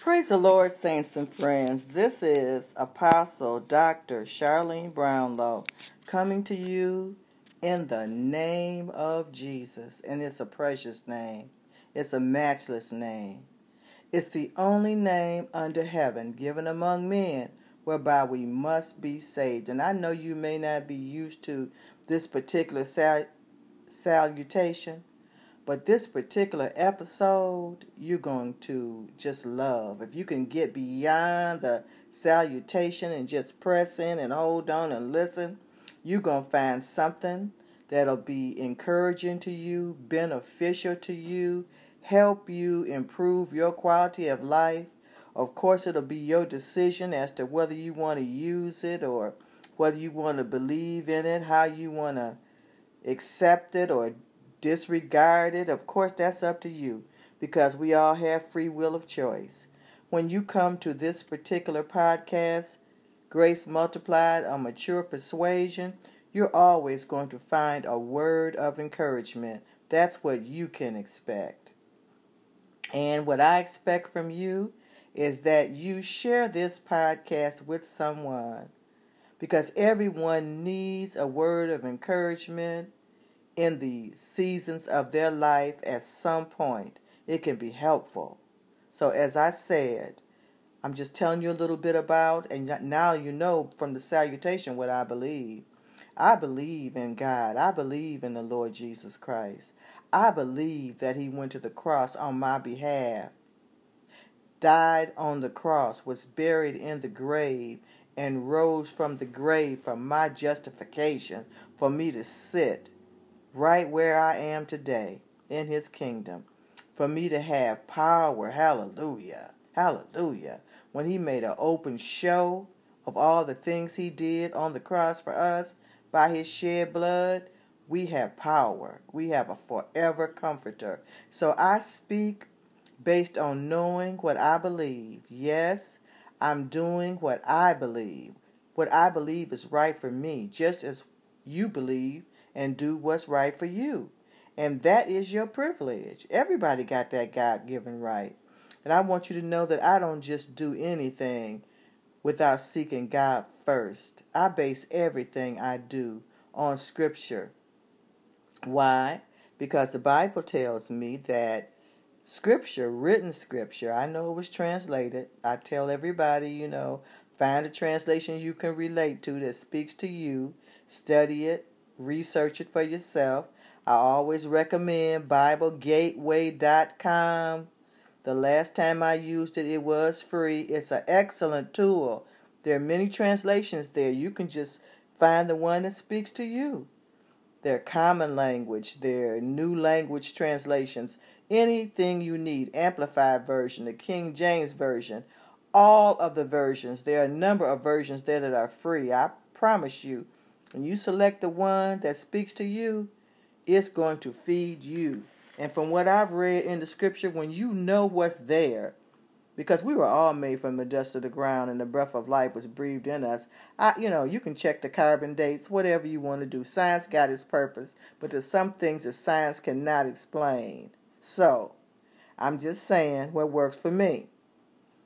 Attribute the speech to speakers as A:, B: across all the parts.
A: Praise the Lord, saints and friends. This is Apostle Dr. Charlene Brownlow coming to you in the name of Jesus. And it's a precious name, it's a matchless name. It's the only name under heaven given among men whereby we must be saved. And I know you may not be used to this particular sal- salutation, but this particular episode, you're going to just love. If you can get beyond the salutation and just press in and hold on and listen, you're going to find something that'll be encouraging to you, beneficial to you, help you improve your quality of life. Of course, it'll be your decision as to whether you want to use it or whether you want to believe in it, how you want to accept it or disregard it, of course, that's up to you because we all have free will of choice. When you come to this particular podcast, Grace Multiplied, a mature persuasion, you're always going to find a word of encouragement. That's what you can expect. And what I expect from you is that you share this podcast with someone because everyone needs a word of encouragement in the seasons of their life at some point. It can be helpful. So, as I said, I'm just telling you a little bit about, and now you know from the salutation what I believe. I believe in God. I believe in the Lord Jesus Christ. I believe that He went to the cross on my behalf, died on the cross, was buried in the grave, and rose from the grave for my justification, for me to sit right where I am today in his kingdom. For me to have power, hallelujah, hallelujah. When he made an open show of all the things he did on the cross for us by his shed blood, we have power. We have a forever comforter. So I speak based on knowing what I believe. Yes, I'm doing what I believe. What I believe is right for me, just as you believe and do what's right for you. And that is your privilege. Everybody got that God given right. And I want you to know that I don't just do anything without seeking God first. I base everything I do on Scripture. Why? Because the Bible tells me that Scripture, written Scripture, I know it was translated. I tell everybody, you know, find a translation you can relate to that speaks to you, study it, research it for yourself. I always recommend BibleGateway.com. The last time I used it, it was free. It's an excellent tool. There are many translations there. You can just find the one that speaks to you. There are common language, there are new language translations, anything you need, amplified version, the King James version, all of the versions. There are a number of versions there that are free. I promise you when you select the one that speaks to you, it's going to feed you. And from what I've read in the scripture, when you know what's there, because we were all made from the dust of the ground and the breath of life was breathed in us. I, you know, you can check the carbon dates, whatever you want to do. Science got its purpose, but there's some things that science cannot explain. So, I'm just saying what works for me.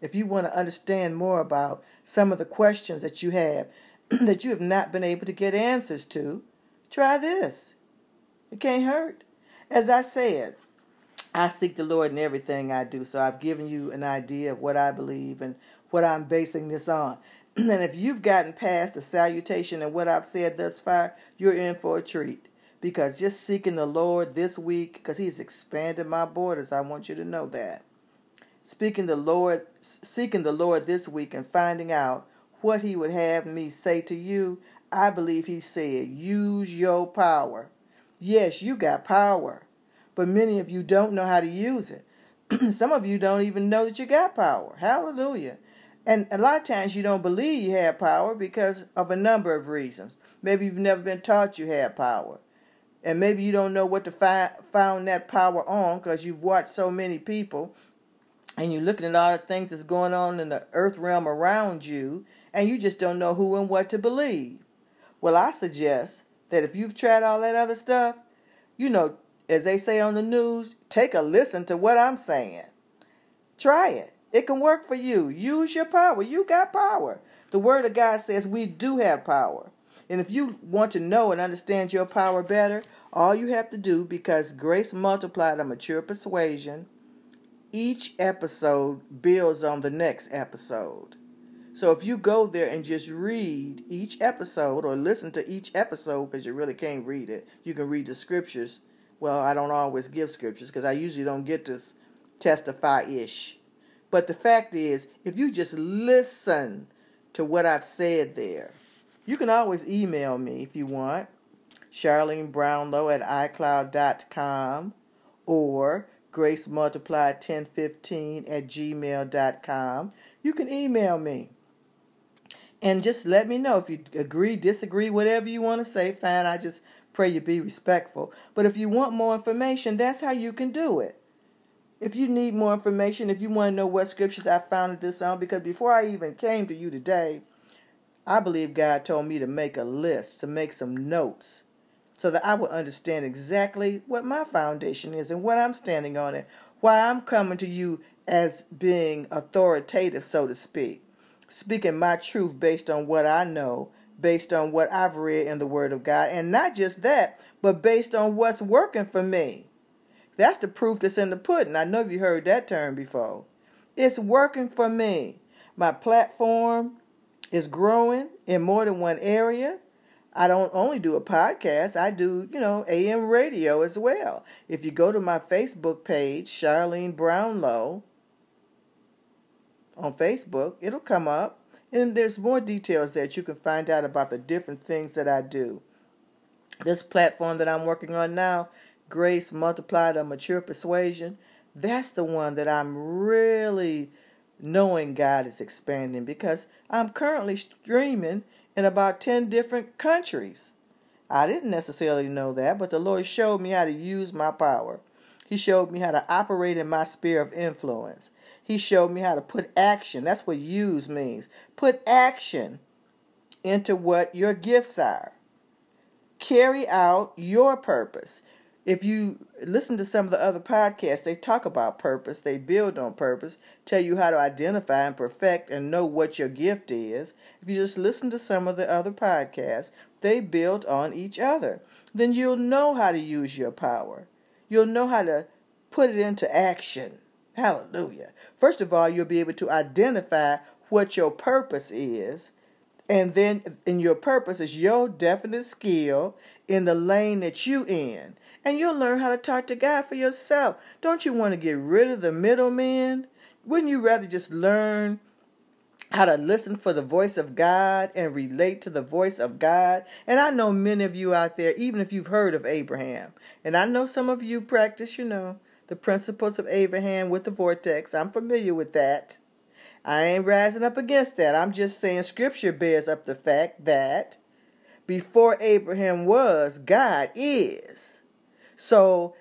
A: If you want to understand more about some of the questions that you have, that you have not been able to get answers to, try this. It can't hurt. As I said, I seek the Lord in everything I do. So I've given you an idea of what I believe and what I'm basing this on. and if you've gotten past the salutation and what I've said thus far, you're in for a treat. Because just seeking the Lord this week, because He's expanded my borders, I want you to know that. Speaking the Lord, seeking the Lord this week and finding out what he would have me say to you, I believe he said, use your power. Yes, you got power, but many of you don't know how to use it. Some of you don't even know that you got power. Hallelujah. And a lot of times you don't believe you have power because of a number of reasons. Maybe you've never been taught you have power. And maybe you don't know what to find found that power on because you've watched so many people and you're looking at all the things that's going on in the earth realm around you and you just don't know who and what to believe. Well, I suggest that if you've tried all that other stuff, you know, as they say on the news, take a listen to what I'm saying. Try it. It can work for you. Use your power. You got power. The Word of God says we do have power. And if you want to know and understand your power better, all you have to do, because Grace multiplied a mature persuasion, each episode builds on the next episode. So if you go there and just read each episode or listen to each episode, because you really can't read it, you can read the scriptures. Well, I don't always give scriptures because I usually don't get this testify ish. But the fact is, if you just listen to what I've said there, you can always email me if you want. Charlene Brownlow at iCloud.com or Grace Multiplied 1015 at gmail.com. You can email me. And just let me know if you agree, disagree, whatever you want to say. Fine, I just pray you be respectful. But if you want more information, that's how you can do it. If you need more information, if you want to know what scriptures I founded this on, because before I even came to you today, I believe God told me to make a list, to make some notes, so that I would understand exactly what my foundation is and what I'm standing on and why I'm coming to you as being authoritative, so to speak, speaking my truth based on what I know, based on what I've read in the Word of God, and not just that, but based on what's working for me. That's the proof that's in the pudding. I know you heard that term before. It's working for me. My platform is growing in more than one area. I don't only do a podcast, I do, you know, AM radio as well. If you go to my Facebook page, Charlene Brownlow, on Facebook, it'll come up. And there's more details that you can find out about the different things that I do. This platform that I'm working on now, Grace Multiplied a Mature Persuasion, that's the one that I'm really knowing God is expanding because I'm currently streaming in about 10 different countries. I didn't necessarily know that, but the Lord showed me how to use my power. He showed me how to operate in my sphere of influence. He showed me how to put action. That's what use means. Put action into what your gifts are. Carry out your purpose if you listen to some of the other podcasts, they talk about purpose, they build on purpose, tell you how to identify and perfect and know what your gift is. If you just listen to some of the other podcasts, they build on each other. Then you'll know how to use your power. You'll know how to put it into action. Hallelujah. First of all, you'll be able to identify what your purpose is. And then in your purpose is your definite skill in the lane that you in and you'll learn how to talk to God for yourself. Don't you want to get rid of the middleman? Wouldn't you rather just learn how to listen for the voice of God and relate to the voice of God? And I know many of you out there, even if you've heard of Abraham, and I know some of you practice, you know, the principles of Abraham with the vortex. I'm familiar with that. I ain't rising up against that. I'm just saying scripture bears up the fact that before Abraham was, God is. So,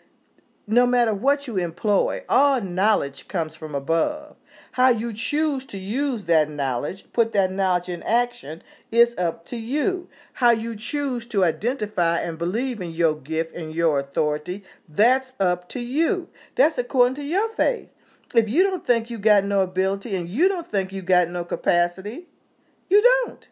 A: no matter what you employ, all knowledge comes from above. How you choose to use that knowledge, put that knowledge in action, is up to you. How you choose to identify and believe in your gift and your authority, that's up to you. That's according to your faith. If you don't think you got no ability and you don't think you got no capacity, you don't.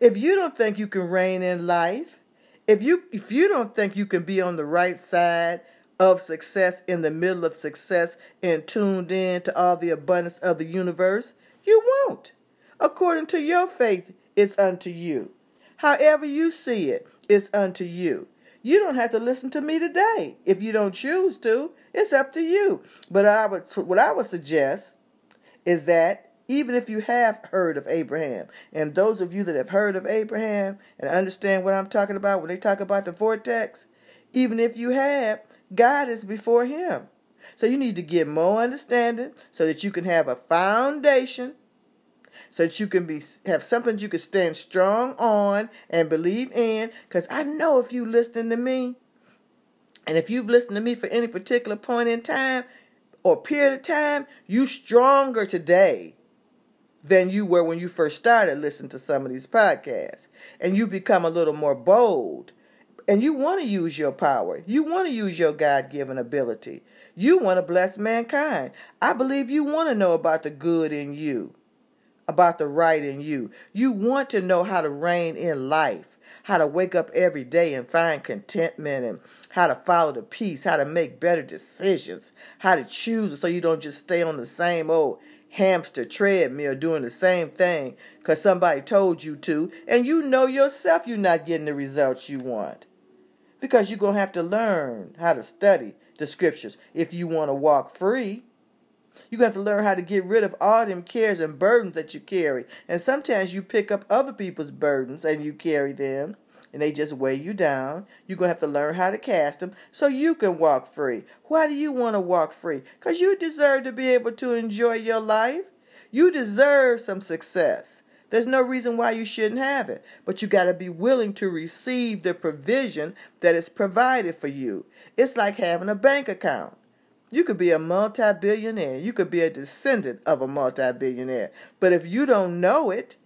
A: If you don't think you can reign in life, if you if you don't think you can be on the right side of success in the middle of success and tuned in to all the abundance of the universe, you won't. According to your faith, it's unto you. However you see it, it's unto you. You don't have to listen to me today. If you don't choose to, it's up to you. But I would what I would suggest is that even if you have heard of Abraham. And those of you that have heard of Abraham and understand what I'm talking about when they talk about the vortex, even if you have, God is before him. So you need to get more understanding so that you can have a foundation so that you can be have something you can stand strong on and believe in cuz I know if you listen to me and if you've listened to me for any particular point in time or period of time, you stronger today than you were when you first started listening to some of these podcasts. And you become a little more bold And you want to use your power. You want to use your God given ability. You want to bless mankind. I believe you want to know about the good in you, about the right in you. You want to know how to reign in life, how to wake up every day and find contentment and how to follow the peace, how to make better decisions, how to choose so you don't just stay on the same old hamster treadmill doing the same thing because somebody told you to, and you know yourself you're not getting the results you want. Because you're going to have to learn how to study the scriptures if you want to walk free. You're going to have to learn how to get rid of all them cares and burdens that you carry. And sometimes you pick up other people's burdens and you carry them and they just weigh you down. You're going to have to learn how to cast them so you can walk free. Why do you want to walk free? Because you deserve to be able to enjoy your life. You deserve some success. There's no reason why you shouldn't have it, but you got to be willing to receive the provision that is provided for you. It's like having a bank account. You could be a multi billionaire, you could be a descendant of a multi billionaire, but if you don't know it,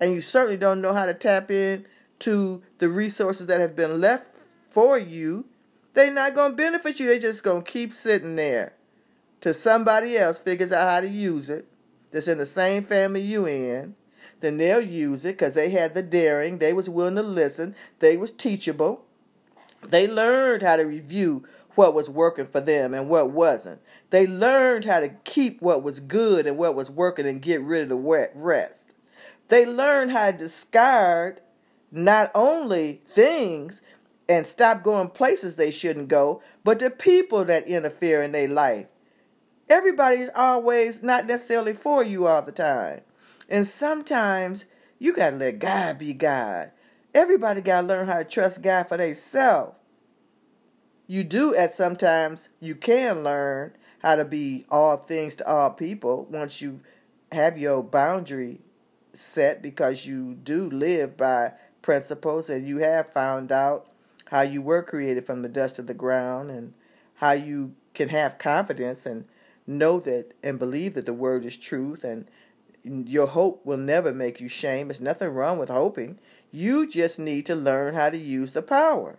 A: and you certainly don't know how to tap in to the resources that have been left for you, they're not going to benefit you. They're just going to keep sitting there till somebody else figures out how to use it that's in the same family you in. Then they'll use it because they had the daring. They was willing to listen. They was teachable. They learned how to review what was working for them and what wasn't. They learned how to keep what was good and what was working and get rid of the rest. They learned how to discard not only things and stop going places they shouldn't go, but the people that interfere in their life. Everybody's always not necessarily for you all the time. And sometimes you got to let God be God. Everybody got to learn how to trust God for themselves. You do at sometimes you can learn how to be all things to all people once you have your boundary set because you do live by principles and you have found out how you were created from the dust of the ground and how you can have confidence and know that and believe that the word is truth and your hope will never make you shame. There's nothing wrong with hoping. You just need to learn how to use the power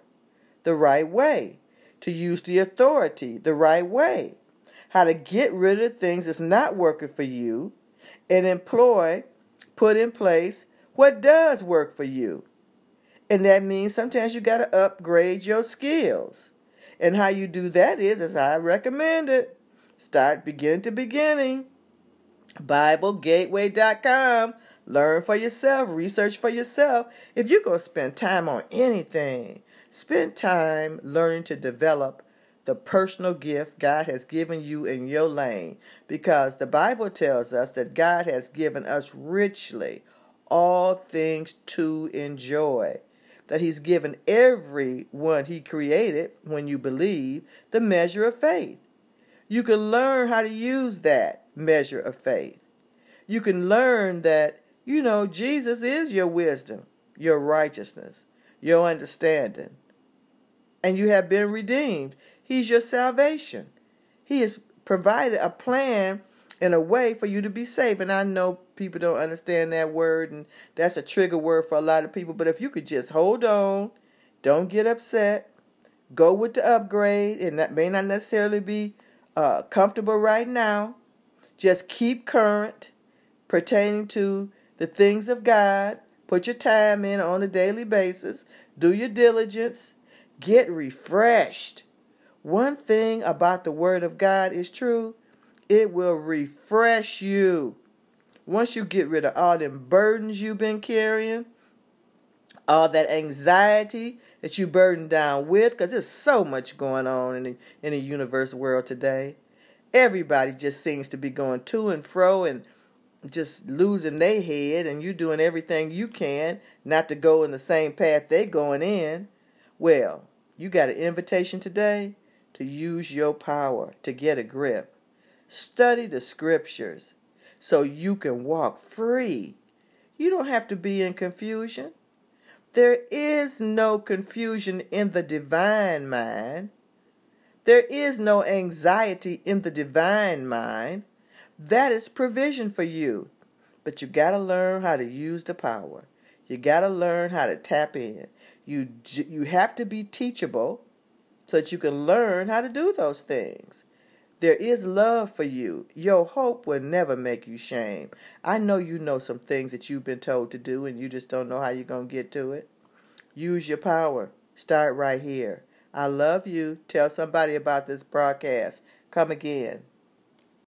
A: the right way, to use the authority the right way, how to get rid of things that's not working for you and employ, put in place what does work for you. And that means sometimes you got to upgrade your skills. And how you do that is, as I recommend it, start beginning to beginning. BibleGateway.com. Learn for yourself, research for yourself. If you're going to spend time on anything, spend time learning to develop the personal gift God has given you in your lane. Because the Bible tells us that God has given us richly all things to enjoy that he's given everyone he created, when you believe, the measure of faith. You can learn how to use that measure of faith. You can learn that, you know, Jesus is your wisdom, your righteousness, your understanding. And you have been redeemed. He's your salvation. He has provided a plan and a way for you to be safe. And I know people don't understand that word, and that's a trigger word for a lot of people. But if you could just hold on, don't get upset, go with the upgrade, and that may not necessarily be uh, comfortable right now. Just keep current pertaining to the things of God. Put your time in on a daily basis. Do your diligence. Get refreshed. One thing about the Word of God is true it will refresh you. Once you get rid of all them burdens you've been carrying, all that anxiety that you burden down with, because there's so much going on in the, in the universe world today. Everybody just seems to be going to and fro and just losing their head, and you doing everything you can not to go in the same path they're going in. Well, you got an invitation today to use your power to get a grip. Study the scriptures so you can walk free. You don't have to be in confusion. There is no confusion in the divine mind. There is no anxiety in the divine mind. That is provision for you. But you got to learn how to use the power. You got to learn how to tap in. You you have to be teachable so that you can learn how to do those things. There is love for you. Your hope will never make you shame. I know you know some things that you've been told to do and you just don't know how you're going to get to it. Use your power. Start right here. I love you. Tell somebody about this broadcast. Come again.